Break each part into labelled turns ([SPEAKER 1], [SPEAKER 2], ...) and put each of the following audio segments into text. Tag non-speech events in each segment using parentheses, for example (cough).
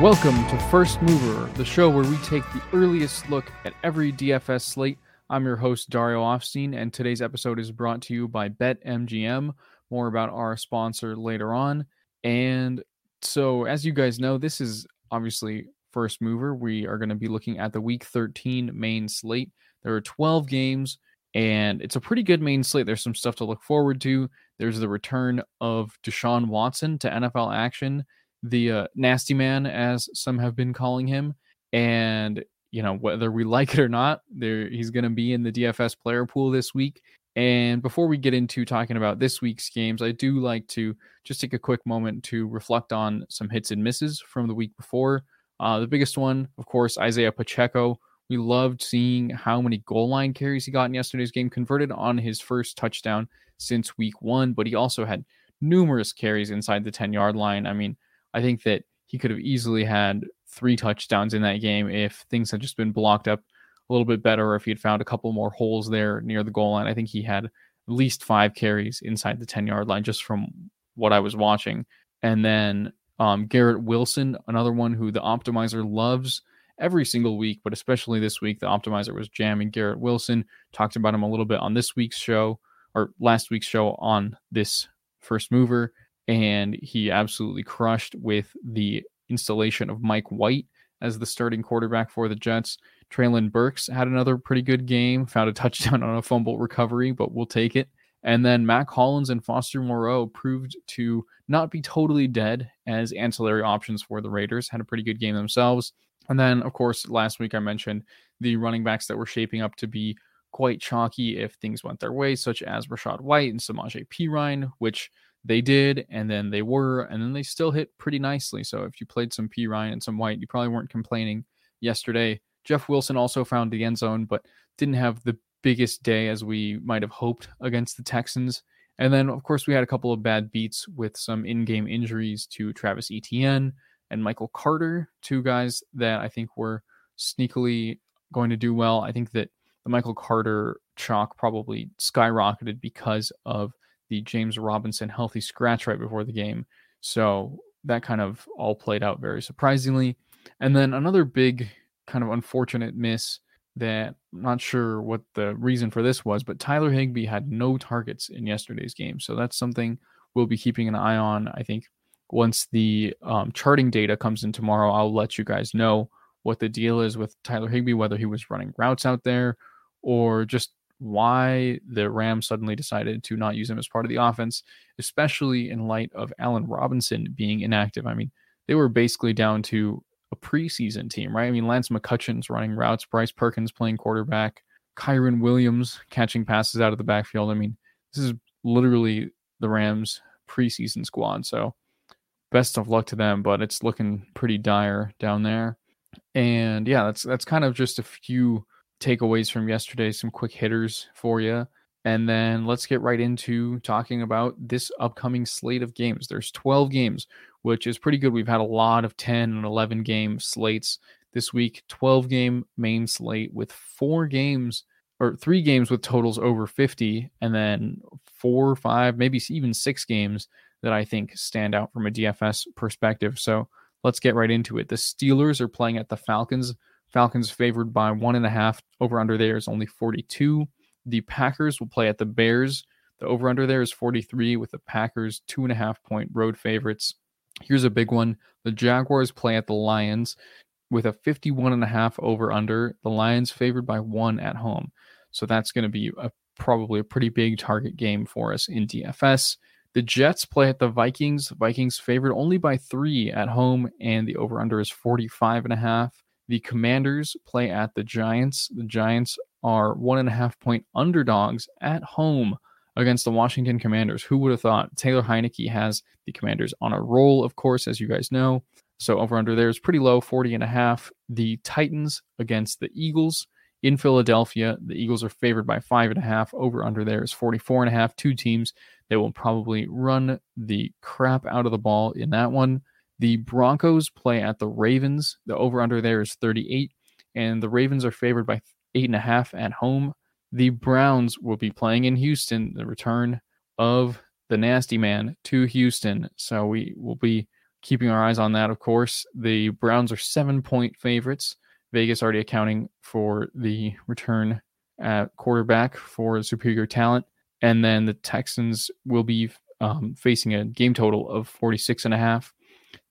[SPEAKER 1] Welcome to First Mover, the show where we take the earliest look at every DFS slate. I'm your host, Dario Offstein, and today's episode is brought to you by BetMGM. More about our sponsor later on. And so, as you guys know, this is obviously First Mover. We are going to be looking at the Week 13 main slate. There are 12 games, and it's a pretty good main slate. There's some stuff to look forward to. There's the return of Deshaun Watson to NFL action the uh, nasty man, as some have been calling him. And, you know, whether we (laughs) like it or not, there he's going to be in the DFS player pool this week. And before we get into talking about this week's games, I do like to just take a quick moment to reflect on some hits and misses from the week before. Uh, the biggest one, of course, Isaiah Pacheco. We loved seeing how many goal line carries he got in yesterday's game, converted on his first touchdown since week one, but he also had numerous carries inside the 10 yard line. I mean, I think that he could have easily had three touchdowns in that game if things had just been blocked up a little bit better, or if he had found a couple more holes there near the goal line. I think he had at least five carries inside the 10 yard line just from what I was watching. And then um, Garrett Wilson, another one who the optimizer loves every single week, but especially this week, the optimizer was jamming Garrett Wilson. Talked about him a little bit on this week's show or last week's show on this first mover and he absolutely crushed with the installation of Mike White as the starting quarterback for the Jets. Treylon Burks had another pretty good game, found a touchdown (laughs) on a fumble recovery, but we'll take it. And then Mack Hollins and Foster Moreau proved to not be totally dead as ancillary options for the Raiders, had a pretty good game themselves. And then, of course, last week I mentioned the running backs that were shaping up to be quite chalky if things went their way, such as Rachaad White and Samaje Perine, which they did, and then they were, and then they still hit pretty nicely. So if you played some Perine and some White, you probably weren't complaining yesterday. Jeff Wilson also found the end zone, but didn't have the biggest day as we might have hoped against the Texans. And then, of course, we had a couple of bad beats with some in game injuries to Travis Etienne and Michael Carter, two guys that I think were sneakily going to do well. I think that the Michael Carter chalk probably skyrocketed because of the James Robinson healthy scratch right before the game. So that kind of all played out very surprisingly. And then another big kind of unfortunate miss that I'm not sure what the reason for this was, but Tyler Higbee had no targets in yesterday's game. So that's something we'll be keeping an eye on. I think once the um, charting data comes in tomorrow, I'll let you guys know what the deal is with Tyler Higbee, whether he was running routes out there or just why the Rams suddenly decided to not use him as part of the offense, especially in light of Allen Robinson being inactive. I mean, they were basically down to a preseason team, right? I mean, Lance McCutcheon's running routes, Bryce Perkins playing quarterback, Kyren Williams catching passes out of the backfield. I mean, this is literally the Rams preseason squad. So best of luck to them, but it's looking pretty dire down there. And yeah, that's that's kind of just a few takeaways from yesterday, some quick hitters for you. And then let's get right into talking about this upcoming slate of games. There's 12 games, which is pretty good. We've had a lot of 10 and 11 game slates this week. 12 game main slate with four games or three games with totals over 50, and then four, five, maybe even six games that I think stand out from a DFS perspective. So let's get right into it. The Steelers are playing at the Falcons. Falcons favored by one and a half. Over under there is only 42. The Packers will play at the Bears. The over under there is 43 with the Packers two and a half point road favorites. Here's a big one. The Jaguars play at the Lions with a 51 and a half over under. The Lions favored by one at home. So that's going to be a probably a pretty big target game for us in DFS. The Jets play at the Vikings. Vikings favored only by three at home, and the over under is 45 and a half. The Commanders play at the Giants. The Giants are one and a half point underdogs at home against the Washington Commanders. Who would have thought? Taylor Heinicke has the Commanders on a roll, of course, as you guys know. So over under there is pretty low, 40 and a half. The Titans against the Eagles in Philadelphia. The Eagles are favored by five and a half. Over under there is 44 and a half. Two teams that will probably run the crap out of the ball in that one. The Broncos play at the Ravens. The over under there is 38, and the Ravens are favored by eight and a half at home. The Browns will be playing in Houston, the return of the nasty man to Houston. So we will be keeping our eyes on that, of course. The Browns are seven point favorites. Vegas already accounting for the return at quarterback for superior talent. And then the Texans will be um, facing a game total of 46 and a half.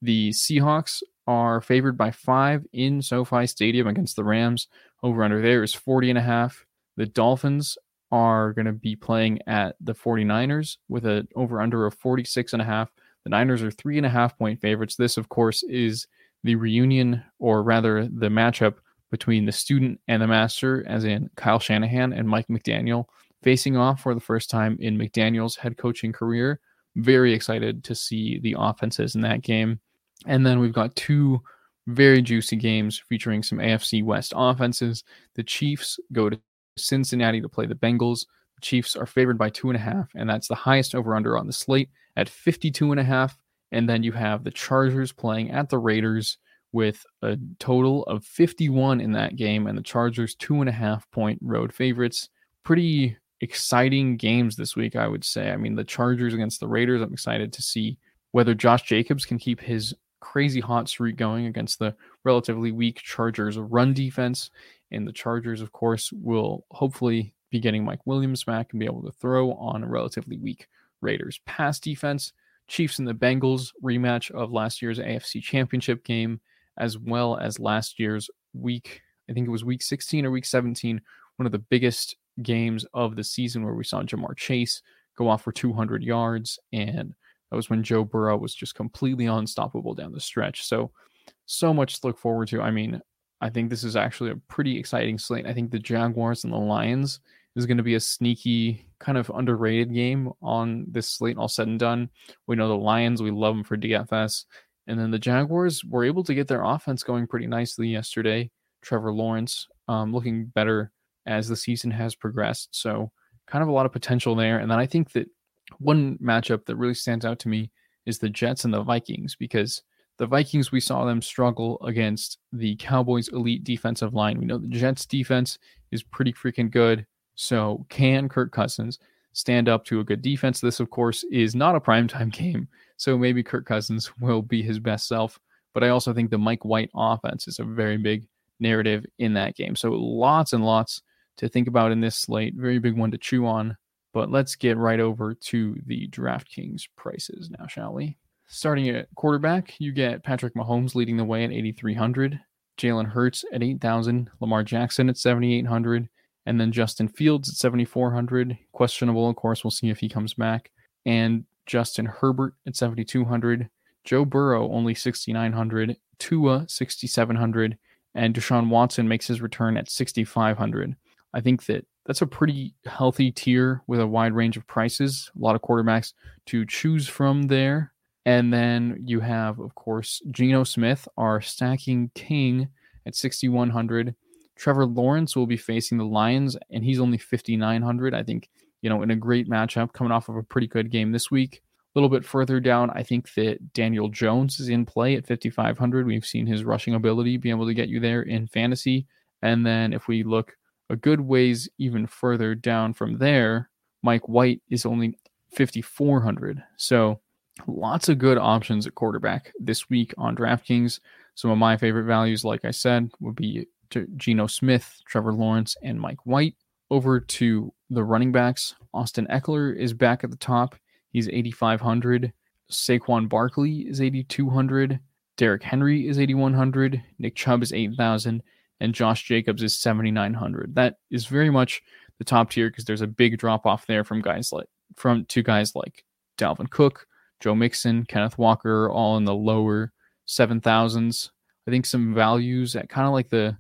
[SPEAKER 1] The Seahawks are favored by five in SoFi Stadium against the Rams. Over under there is 40 and a half. The Dolphins are going to be playing at the 49ers with an over under of 46 and a half. The Niners are three and a half point favorites. This, of course, is the reunion, or rather the matchup between the student and the master, as in Kyle Shanahan and Mike McDaniel, facing off for the first time in McDaniel's head coaching career. Very excited to see the offenses in that game. And then we've got two very juicy games featuring some AFC West offenses. The Chiefs go to Cincinnati to play the Bengals. The Chiefs are favored by two and a half, and that's the highest over under on the slate at 52 and a half. And then you have the Chargers playing at the Raiders with a total of 51 in that game, and the Chargers two and a half point road favorites. Pretty exciting games this week, I would say. I mean, the Chargers against the Raiders, I'm excited to see whether Josh Jacobs can keep his crazy hot streak going against the relatively weak Chargers run defense. And the Chargers, of course, will hopefully be getting Mike Williams back and be able to throw on a relatively weak Raiders pass defense. Chiefs and the Bengals rematch of last year's AFC Championship game, as well as last year's week, I think it was week 16 or week 17, one of the biggest games of the season where we saw Ja'Marr Chase go off for 200 yards. And that was when Joe Burrow was just completely unstoppable down the stretch. So, so much to look forward to. I mean, I think this is actually a pretty exciting slate. I think the Jaguars and the Lions is going to be a sneaky, kind of underrated game on this slate, all said and done. We know the Lions, we love them for DFS. And then the Jaguars were able to get their offense going pretty nicely yesterday. Trevor Lawrence um, looking better as the season has progressed. So, kind of a lot of potential there. And then I think that one matchup that really stands out to me is the Jets and the Vikings because the Vikings, we saw them struggle against the Cowboys' elite defensive line. We know the Jets' defense is pretty freaking good. So, can Kirk Cousins stand up to a good defense? This, of course, is not a primetime (laughs) game. So, maybe Kirk Cousins will be his best self. But I also think the Mike White offense is a very big narrative in that game. So, lots and lots to think about in this slate. Very big one to chew on. But let's get right over to the DraftKings prices now, shall we? Starting at quarterback, you get Patrick Mahomes leading the way at 8,300, Jalen Hurts at 8,000, Lamar Jackson at 7,800, and then Justin Fields at 7,400. Questionable, of course. We'll see if he comes back. And Justin Herbert at 7,200. Joe Burrow only 6,900. Tua 6,700. And Deshaun Watson makes his return at 6,500. I think that that's a pretty healthy tier with a wide range of prices. A lot of quarterbacks to choose from there. And then you have, of course, Geno Smith, our stacking king at 6,100. Trevor Lawrence will be facing the Lions, and he's only 5,900. I think, you know, in a great matchup coming off of a pretty good game this week. A little bit further down, I think that Daniel Jones is in play at 5,500. We've seen his rushing ability be able to get you there in fantasy. And then if we look a good ways even further down from there, Mike White is only 5,400. So lots of good options at quarterback this week on DraftKings. Some of my favorite values, like I said, would be to Geno Smith, Trevor Lawrence, and Mike White. Over to the running backs, Austin Ekeler is back at the top. He's 8,500. Saquon Barkley is 8,200. Derrick Henry is 8,100. Nick Chubb is 8,000. And Josh Jacobs is 7,900. That is very much the top tier because there's a big drop off there from guys like from two guys like Dalvin Cook, Joe Mixon, Kenneth Walker, all in the lower seven thousands. I think some values at kind of like the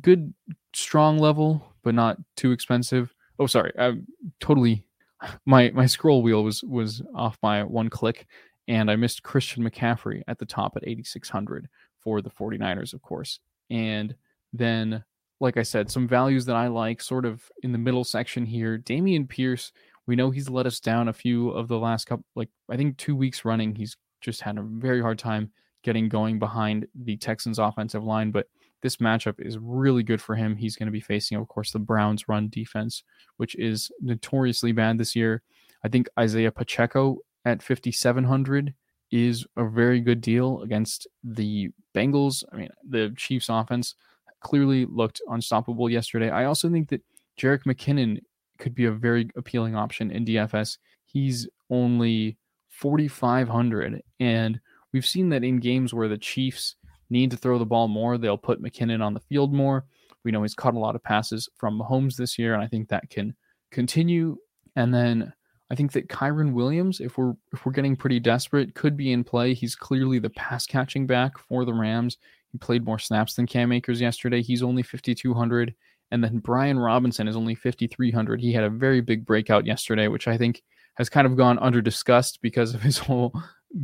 [SPEAKER 1] good strong level, but not too expensive. Oh, sorry, I totally (laughs) my my scroll wheel was was off by one click, and I missed Christian McCaffrey at the top at 8600 for the 49ers, of course. And then, like I said, some values that I like, sort of in the middle section here. Dameon Pierce, we know he's let us down a few of the last couple, like I think two weeks running. He's just had a very hard time getting going behind the Texans offensive line, but this matchup is really good for him. He's going to be facing, of course, the Browns run defense, which is notoriously bad this year. I think Isaiah Pacheco at 5,700 is a very good deal against the Bengals. I mean, the Chiefs offense clearly looked unstoppable yesterday. I also think that Jerick McKinnon could be a very appealing option in DFS. He's only 4,500. And we've seen that in games where the Chiefs need to throw the ball more, they'll put McKinnon on the field more. We know he's caught a lot of passes from Mahomes this year, and I think that can continue. And then I think that Kyren Williams, if we're if we're getting pretty desperate, could be in play. He's clearly the pass catching back for the Rams. He played more snaps than Cam Akers yesterday. He's only 5200, and then Brian Robinson is only 5300. He had a very big breakout yesterday, which I think has kind of gone under discussed because of his (laughs) whole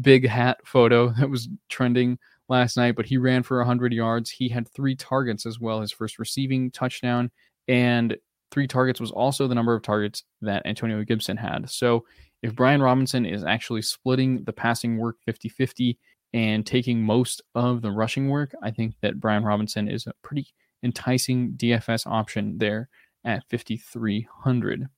[SPEAKER 1] big hat photo that was trending last night. But he ran for 100 yards. He had three targets as well. His first receiving touchdown, and three targets was also the number of targets that Antonio Gibson had. So if Brian Robinson is actually splitting the passing work 50 50 and taking most of the rushing work, I think that Brian Robinson is a pretty enticing DFS option there at 5,300.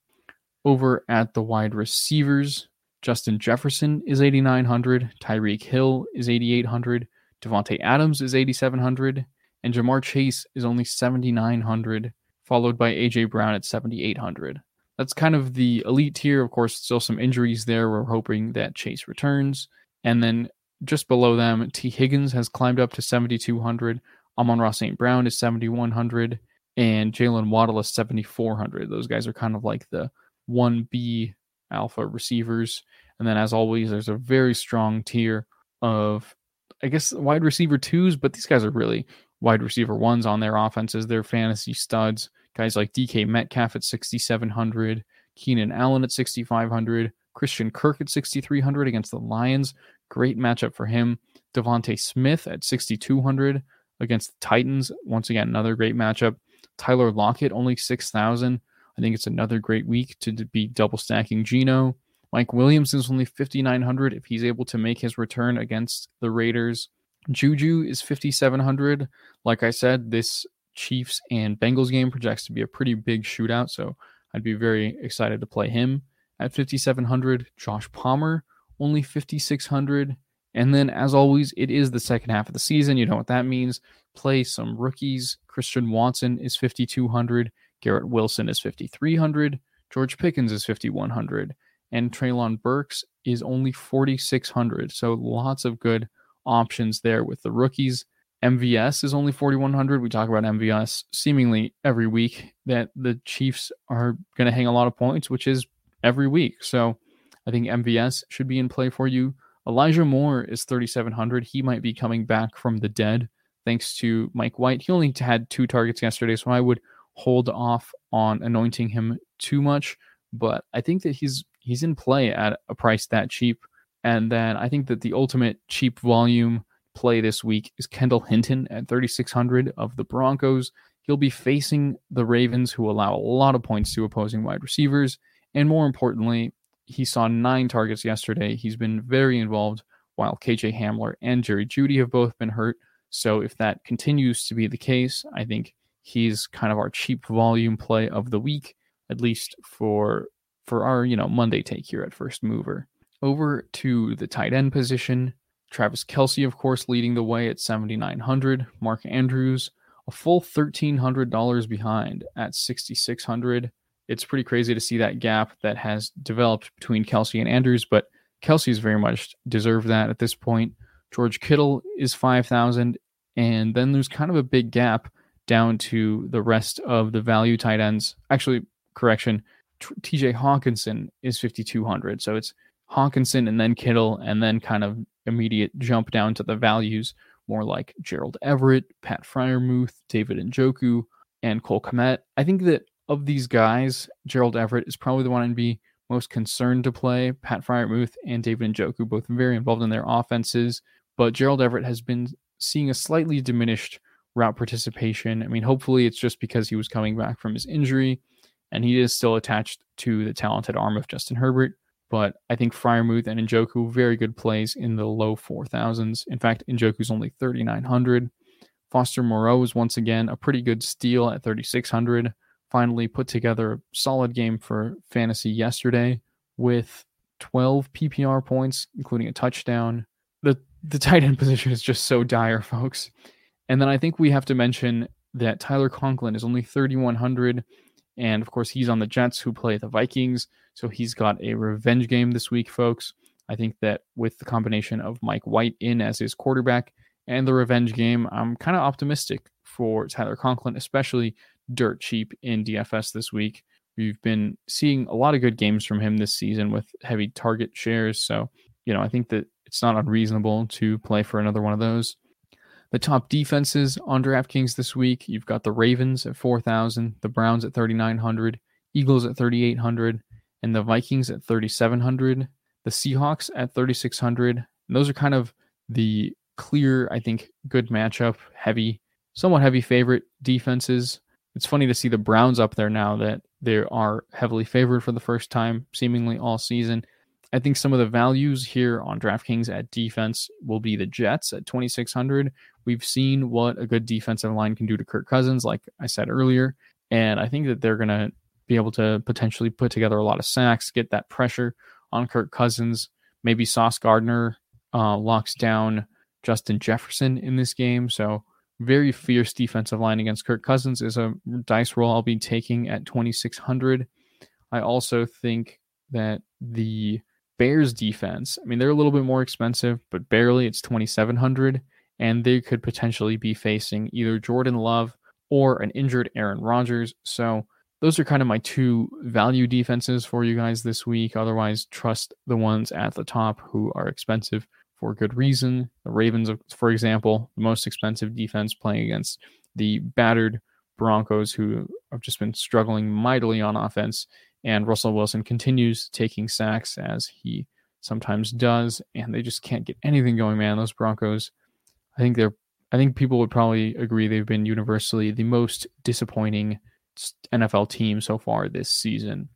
[SPEAKER 1] Over at the wide receivers, Justin Jefferson is 8,900, Tyreek Hill is 8,800, Davante Adams is 8,700, and Ja'Marr Chase is only 7,900 followed by AJ Brown at 7,800. That's kind of the elite tier. Of course, still some injuries there. We're hoping that Chase returns. And then just below them, Tee Higgins has climbed up to 7,200. Amon-Ra St. Brown is 7,100. And Jaylen Waddle is 7,400. Those guys are kind of like the 1B alpha receivers. And then, as always, there's a very strong tier of, I guess, wide receiver twos, but these guys are really wide receiver ones on their offenses. They're fantasy studs. Guys like DK Metcalf at 6,700, Keenan Allen at 6,500, Christian Kirk at 6,300 against the Lions. Great matchup for him. DeVonta Smith at 6,200 against the Titans. Once again, another great matchup. Tyler Lockett only 6,000. I think it's another great week to be double stacking Geno. Mike Williams is only 5,900 if he's able to make his return against the Raiders. Juju is 5,700. Like I said, this Chiefs and Bengals game projects to be a pretty big shootout, so I'd be very excited to play him at 5,700. Josh Palmer, only 5,600. And then, as always, it is the second half of the season. You know what that means. Play some rookies. Christian Watson is 5,200. Garrett Wilson is 5,300. George Pickens is 5,100. And Treylon Burks is only 4,600. So lots of good options there with the rookies. MVS is only 4,100. We talk about MVS seemingly every week that the Chiefs are going to hang a lot of points, which is every week. So I think MVS should be in play for you. Elijah Moore is 3,700. He might be coming back from the dead thanks to Mike White. He only had two targets yesterday, so I would hold off on anointing him too much. But I think that he's he's in play at a price that cheap and then I think that the ultimate cheap volume play this week is Kendall Hinton at 3,600 of the Broncos. He'll be facing the Ravens, who allow a lot of points to opposing wide receivers. And more importantly, he saw nine targets yesterday. He's been very involved, while KJ Hamler and Jerry Jeudy have both been hurt. So if that continues to be the case, I think he's kind of our cheap volume play of the week, at least for for our you know Monday take here at First Mover. Over to the tight end position, Travis Kelce, of course, leading the way at 7,900. Mark Andrews, a full $1,300 behind at 6,600. It's pretty crazy to see that gap that has developed between Kelce and Andrews, but Kelce's very much deserved that at this point. George Kittle is 5,000. And then there's kind of a big gap down to the rest of the value tight ends. Actually, correction, TJ Hockenson is 5,200. So it's Hockenson and then Kittle, and then kind of immediate jump down to the values more like Gerald Everett, Pat Freiermuth, David Njoku, and Cole Kmet. I think that of these guys, Gerald Everett is probably the one I'd be most concerned to play. Pat Freiermuth and David Njoku, both very involved in their offenses, but Gerald Everett has been seeing a slightly diminished route participation. I mean, hopefully it's just because he was coming back from his injury and he is still attached to the talented arm of Justin Herbert. But I think Freiermuth and Njoku, very good plays in the low 4,000s. In fact, Njoku's only 3,900. Foster Moreau is once again a pretty good steal at 3,600 finally put together a solid game for fantasy yesterday with 12 PPR points, including a touchdown. The the (laughs) tight end position is just so dire, folks. And then I think we have to mention that Tyler Conklin is only 3,100. And of course, he's on the Jets who play the Vikings. So he's got a revenge game this week, folks. I think that with the combination of Mike White in as his quarterback and the revenge game, I'm kind of optimistic for Tyler Conklin, especially dirt cheap in DFS this week. We've been seeing a lot of good games from him this season with heavy target shares. So, you know, I think that it's not unreasonable to play for another one of those. The top defenses on DraftKings this week, you've got the Ravens at 4,000, the Browns at 3,900, Eagles at 3,800, and the Vikings at 3,700, the Seahawks at 3,600. those are kind of the clear, I think, good matchup, heavy, somewhat heavy favorite defenses it's funny to see the Browns up there now that they are heavily favored for the first time, seemingly all season. I think some of the values here on DraftKings at defense will be the Jets at 2,600. We've seen what a good defensive line can do to Kirk Cousins, like I said earlier. And I think that they're going to be able to potentially put together a lot of sacks, get that pressure on Kirk Cousins. Maybe Sauce Gardner uh, locks down Justin Jefferson in this game. So very fierce defensive line against Kirk Cousins is a dice roll I'll be taking at 2600. I also think that the Bears defense, I mean, they're a little bit more expensive, but barely it's 2700 and they could potentially be facing either Jordan Love or an injured Aaron Rodgers. So those are kind of my two value defenses for you guys this week. Otherwise, trust the ones at the top who are expensive for good reason. The Ravens, for example, the most expensive defense playing against the battered Broncos, who have just been struggling mightily on offense. And Russell Wilson continues taking sacks as he sometimes does, and they just can't get anything going, man. Those Broncos, I think they're, I think people would probably agree they've been universally the most disappointing NFL team so far this season.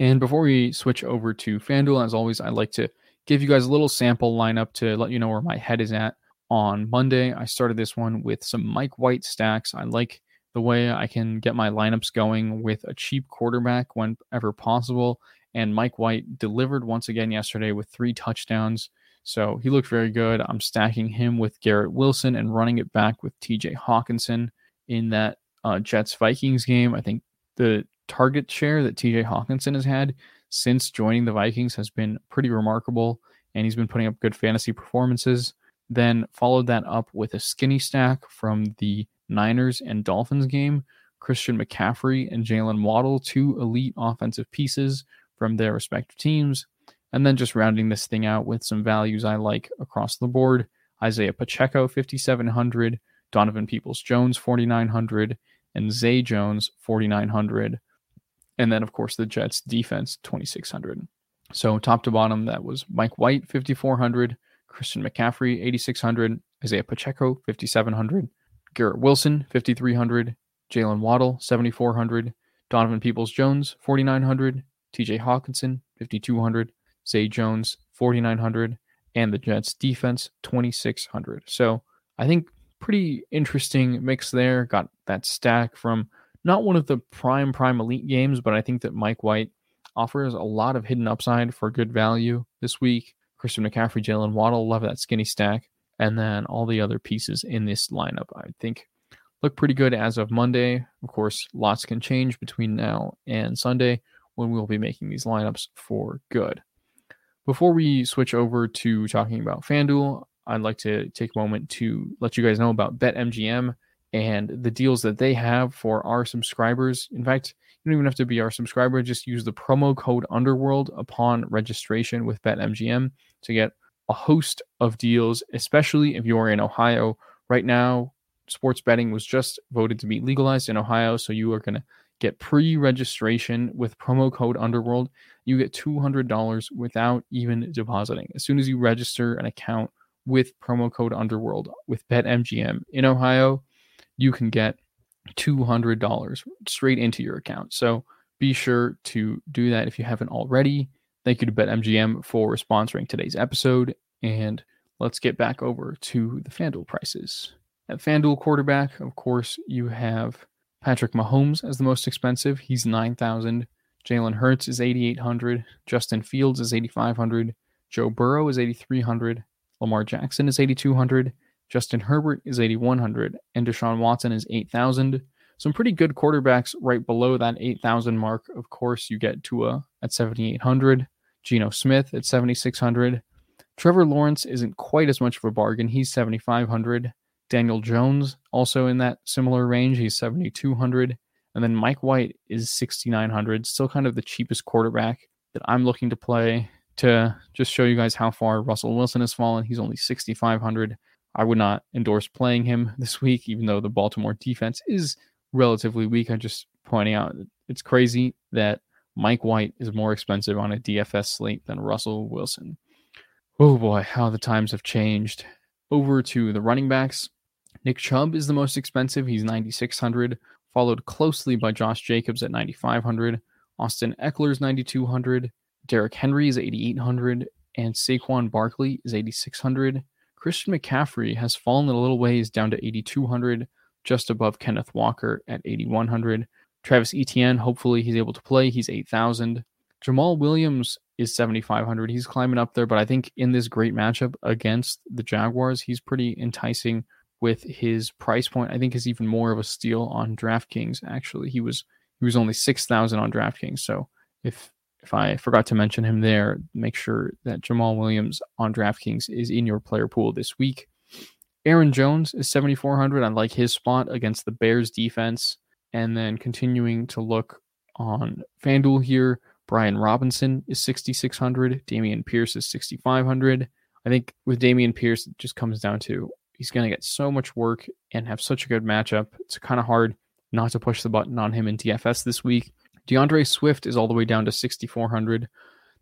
[SPEAKER 1] And before we switch over to FanDuel, as always, I'd like to give you guys a little sample lineup to let you know where my head is at. On Monday, I started this one with some Mike White stacks. I like the way I can get my lineups going with a cheap quarterback whenever possible. And Mike White delivered once again yesterday with three touchdowns. So he looked very good. I'm stacking him with Garrett Wilson and running it back with TJ Hockenson in that uh, Jets Vikings game. I think the target share that TJ Hockenson has had since joining the Vikings has been pretty remarkable, and he's been putting up good fantasy performances. Then followed that up with a skinny stack from the Niners and Dolphins game. Christian McCaffrey and Jaylen Waddle, two elite offensive pieces from their respective teams. And then just rounding this thing out with some values I like across the board. Isaiah Pacheco, 5,700. Donovan Peoples Jones, 4,900. And Zay Jones, 4,900. And then, of course, the Jets defense, 2,600. So, top to bottom, that was Mike White, 5,400, Christian McCaffrey, 8,600, Isaiah Pacheco, 5,700, Garrett Wilson, 5,300, Jaylen Waddle, 7,400, Donovan Peoples Jones, 4,900, TJ Hockenson, 5,200, Zay Jones, 4,900, and the Jets defense, 2,600. So, I think pretty interesting mix there. Got that stack from not one of the prime prime elite games, but I think that Mike White offers a lot of hidden upside for good value this week. Christian McCaffrey, Jaylen Waddle, love that skinny stack, and then all the other pieces in this lineup, I think look pretty good as of Monday. Of course, lots can change between now and Sunday when we'll be making these lineups for good. Before we switch over to talking about FanDuel, I'd like to take a moment to let you guys know about BetMGM and the deals that they have for our subscribers. In fact, you don't even have to be our subscriber, just use the promo code Underworld upon registration with BetMGM to get a host of deals, especially if you're in Ohio. Right now, sports betting was just voted to be legalized in Ohio, so you are going to get pre-registration with promo code Underworld. You get $200 without even depositing. As soon as you register an account with promo code Underworld with BetMGM in Ohio, you can get $200 straight into your account. So be sure to do that if you haven't already. Thank you to BetMGM for sponsoring today's episode. And let's get back over to the FanDuel prices. At FanDuel quarterback, of course, you have Patrick Mahomes as the most expensive. He's 9,000. Jalen Hurts is 8,800. Justin Fields is 8,500. Joe Burrow is 8,300. Lamar Jackson is 8,200. Justin Herbert is 8,100. And Deshaun Watson is 8,000. Some pretty good quarterbacks right below that 8,000 mark. Of course, you get Tua at 7,800. Geno Smith at 7,600. Trevor Lawrence isn't quite as much of a bargain. He's 7,500. Daniel Jones also in that similar range. He's 7,200. And then Mike White is 6,900. Still kind of the cheapest quarterback that I'm looking to play to just show you guys how far Russell Wilson has fallen. He's only 6,500. I would not endorse playing him (laughs) this week, even though the Baltimore defense is relatively weak. I'm just pointing out it's crazy that Mike White is more expensive on a DFS slate than Russell Wilson. Oh boy, how the times have changed. Over to the running backs. Nick Chubb is the most expensive. He's 9600, followed closely by Josh Jacobs at 9500. Austin Ekeler is 9200. Derrick Henry is 8800 and Saquon Barkley is 8600. Christian McCaffrey has fallen a little ways down to 8200, just above Kenneth Walker at 8100. Travis Etienne, hopefully he's able to play. He's 8,000. Jamaal Williams is 7,500. He's climbing up there, but I think in this great matchup against the Jaguars, he's pretty enticing with his price point. I think is even more of a steal on DraftKings. Actually, he was he was only 6,000 on DraftKings. So if if I forgot to mention him there, make sure that Jamaal Williams on DraftKings is in your player pool this week. Aaron Jones is 7,400. I like his spot against the Bears defense. And then continuing to look on FanDuel here, Brian Robinson is 6,600. Dameon Pierce is 6,500. I think with Dameon Pierce, it just comes down to he's going to get so much work and have such a good matchup. It's kind of hard not to push the button on him in DFS this week. D'Andre Swift is all the way down to 6,400.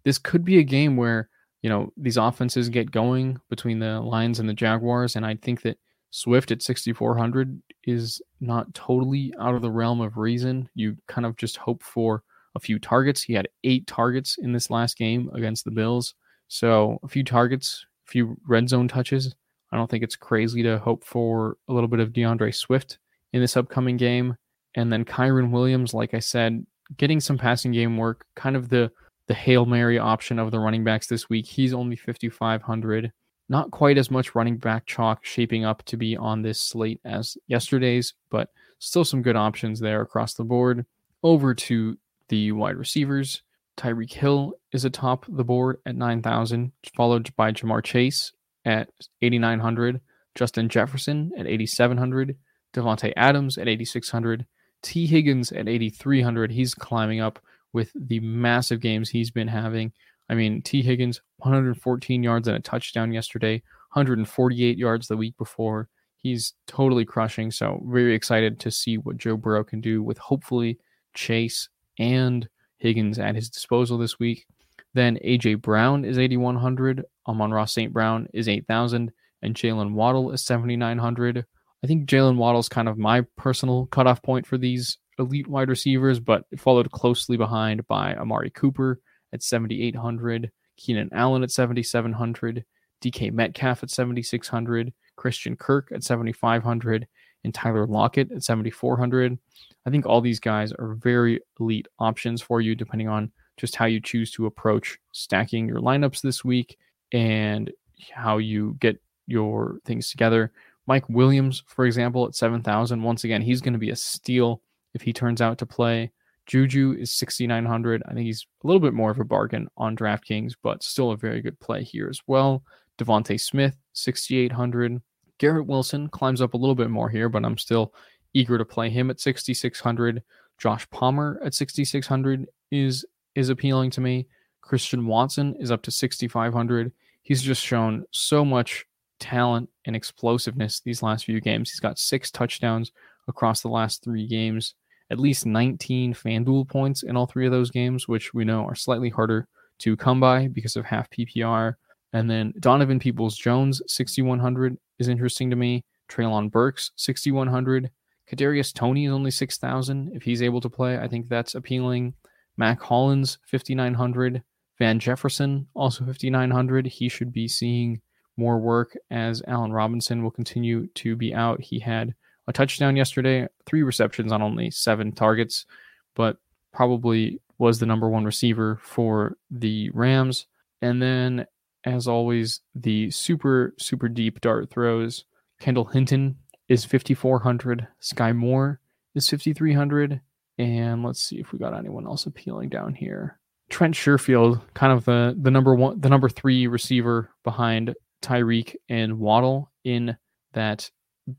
[SPEAKER 1] This could be a game where, you know, these offenses get going between the Lions and the Jaguars. And I think that Swift at 6,400 is not totally out of the realm of reason. You kind of just hope for a few targets. He had eight targets in this last game against the Bills. So a few targets, a few red zone touches. I don't think it's crazy to hope for a little bit of D'Andre Swift in this upcoming game. And then Kyren Williams, like I said, getting some passing game work, kind of the the Hail Mary option of the running backs this week. He's only 5,500 not quite as much running back chalk shaping up to be on this slate as yesterday's, but still some good options there across the board. Over to the wide receivers. Tyreek Hill is atop the board at 9,000, followed by Ja'Marr Chase at 8,900, Justin Jefferson at 8,700, Davante Adams at 8,600, Tee Higgins at 8,300. He's climbing up with the massive games he's been having. I mean, Tee Higgins, 114 yards and a touchdown yesterday, 148 yards the week before. He's totally crushing. So, very excited to see what Joe Burrow can do with hopefully Chase and Higgins at his disposal this week. Then AJ Brown is 8,100. Amon-Ra St. Brown is 8,000. And Jaylen Waddle is 7,900. I think Jaylen Waddle is kind of my personal cutoff point for these elite wide receivers, but followed closely behind by Amari Cooper at 7,800, Keenan Allen at 7,700, DK Metcalf at 7,600, Christian Kirk at 7,500, and Tyler Lockett at 7,400. I think all these guys are very elite options for you, depending on just how you choose to approach stacking your lineups this week and how you get your things together. Mike Williams, for example, at 7,000, once again, he's going to be a steal if he turns out to play. Juju is 6,900. I think he's a little bit more of a bargain on DraftKings, but still a very good play here as well. DeVonta Smith, 6,800. Garrett Wilson climbs up a little bit more here, but I'm still eager to play him at 6600. Josh Palmer at 6600 is is appealing to me. Christian Watson is up to 6500. He's just shown so much talent and explosiveness these last few games. He's got six touchdowns across the last three games, at least 19 FanDuel points in all three of those games, which we know are slightly harder to come by because of half PPR. And then Donovan Peoples Jones, 6,100 is interesting to me. Treylon Burks, 6,100. Kadarius Toney is only 6,000. If he's able to play, I think that's appealing. Mack Hollins, 5,900. Van Jefferson, also 5,900. He should be seeing more work as Allen Robinson will continue to be out. He had a touchdown yesterday, three receptions on only seven targets, but probably was the number one receiver for the Rams. And then, as always, the super, super deep dart throws. Kendall Hinton is 5,400. Skyy Moore is 5,300. And let's see if we got anyone else appealing down here. Trent Sherfield, kind of the, the number one, the number three receiver behind Tyreek and Waddle in that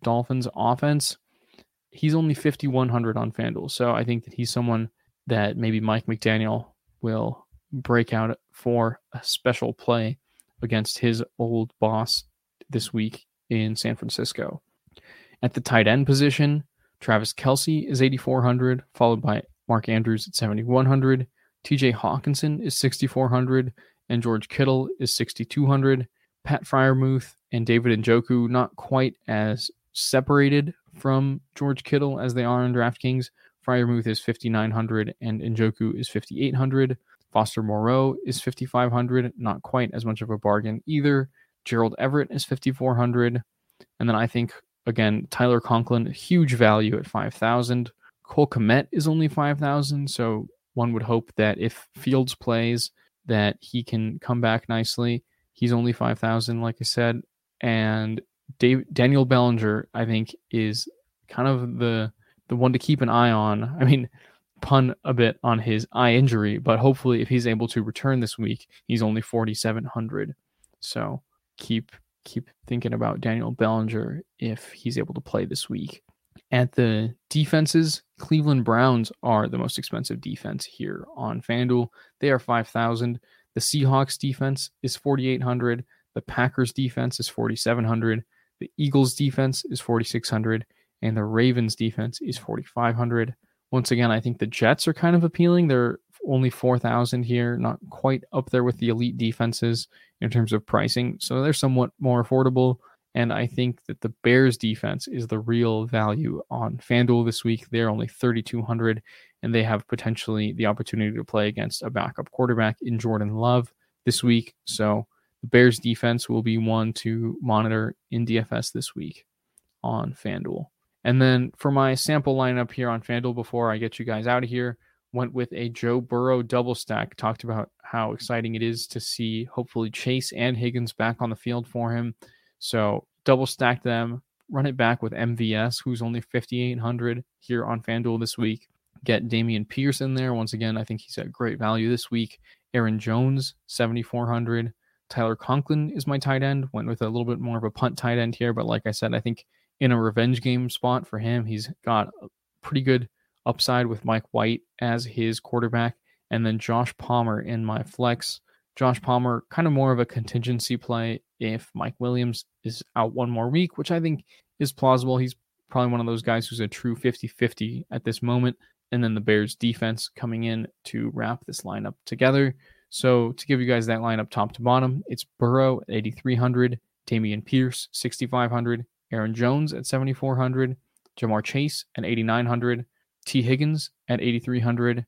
[SPEAKER 1] Dolphins offense. He's only 5,100 on FanDuel. So I think that he's someone that maybe Mike McDaniel will break out for a special play against his old boss this week in San Francisco. At the tight end position, Travis Kelce is 8,400, followed by Mark Andrews at 7,100. TJ Hockenson is 6,400, and George Kittle is 6,200. Pat Freiermuth and David Njoku not quite as separated from George Kittle as they are in DraftKings. Freiermuth is 5,900 and Njoku is 5,800. Foster Moreau is 5,500, not quite as much of a bargain either. Gerald Everett is 5,400. And then I think, again, Tyler Conklin, huge value at 5,000. Cole Kmet is only 5,000. So one would hope that if Fields plays, that he can come back nicely. He's only 5,000, like I said. And Dave, Daniel Bellinger, I think, is kind of the the one to keep an eye on. (laughs) I mean, pun a bit on his eye injury, but hopefully, if he's able to return this week, he's only 4,700. So keep keep thinking about Daniel Bellinger if he's able to play this week. At the defenses, Cleveland Browns are the most expensive defense here on FanDuel. They are 5,000. The Seahawks defense is 4,800. The Packers defense is 4,700. The Eagles defense is 4,600 and the Ravens defense is 4,500. Once again, I think the Jets are kind of appealing. They're only 4,000 here, not quite up there with the elite defenses in terms of pricing. So they're somewhat more affordable. And I think that the Bears defense is the real value on FanDuel this week. They're only 3,200 and they have potentially the opportunity to play against a backup quarterback in Jordan Love this week. So the Bears defense will be one to monitor in DFS this week on FanDuel. And then for my sample lineup here on FanDuel before I get you guys out of here, went with a Joe Burrow double stack. Talked about how exciting it is to see hopefully Chase and Higgins back on the field for him. So double stack them, run it back with MVS, who's only 5,800 here on FanDuel this week. Get Dameon Pierce in there. Once again, I think he's at great value this week. Aaron Jones, 7,400. Tyler Conklin is my tight end. Went with a little bit more of a punt tight end here, but like I said, I think in a revenge game spot for him. He's got a pretty good upside with Mike White as his quarterback, and then Josh Palmer in my flex. Josh Palmer, kind of more of a contingency play if Mike Williams is out one more week, which I think is plausible. He's probably one of those guys who's a true 50 50 at this moment. And then the Bears defense coming in to wrap this lineup together. So to give you guys that lineup top to bottom, it's Burrow at 8,300, Dameon Pierce 6,500, Aaron Jones at 7,400, Ja'Marr Chase at 8,900, Tee Higgins at 8,300,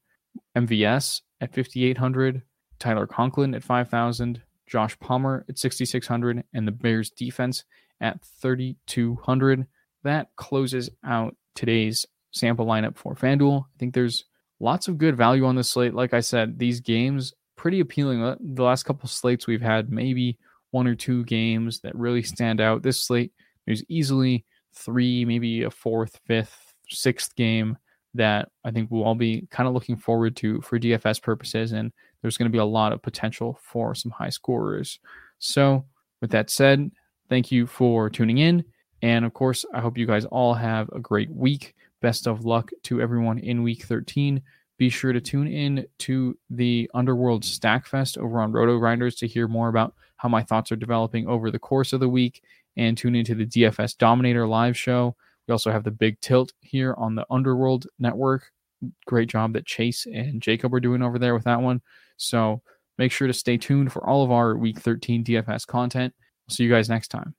[SPEAKER 1] MVS at 5,800, Tyler Conklin at 5,000, Josh Palmer at 6,600, and the Bears defense at 3,200. That closes out today's sample lineup for FanDuel. I think there's lots of good value on this slate. Like I said, these games pretty appealing. The last couple slates we've had maybe one or two games that really stand out. This slate there's easily three, maybe a fourth, fifth, sixth game that I think we'll all be kind of looking forward to for DFS purposes. And there's going to be a lot of potential for some high scorers. So, with that said, thank you for tuning in. And of course, I hope you guys all have a great week. Best of luck to everyone in week 13. Be sure to tune in to the Underworld Stackfest over on RotoGrinders to hear more about how my thoughts are developing over the course of the week. And tune into the DFS Dominator live show. We also have the Big Tilt here on the Underworld Network. Great job that Chase and Jacob are doing over there with that one. So make sure to stay tuned for all of our Week 13 DFS content. I'll see you guys next time.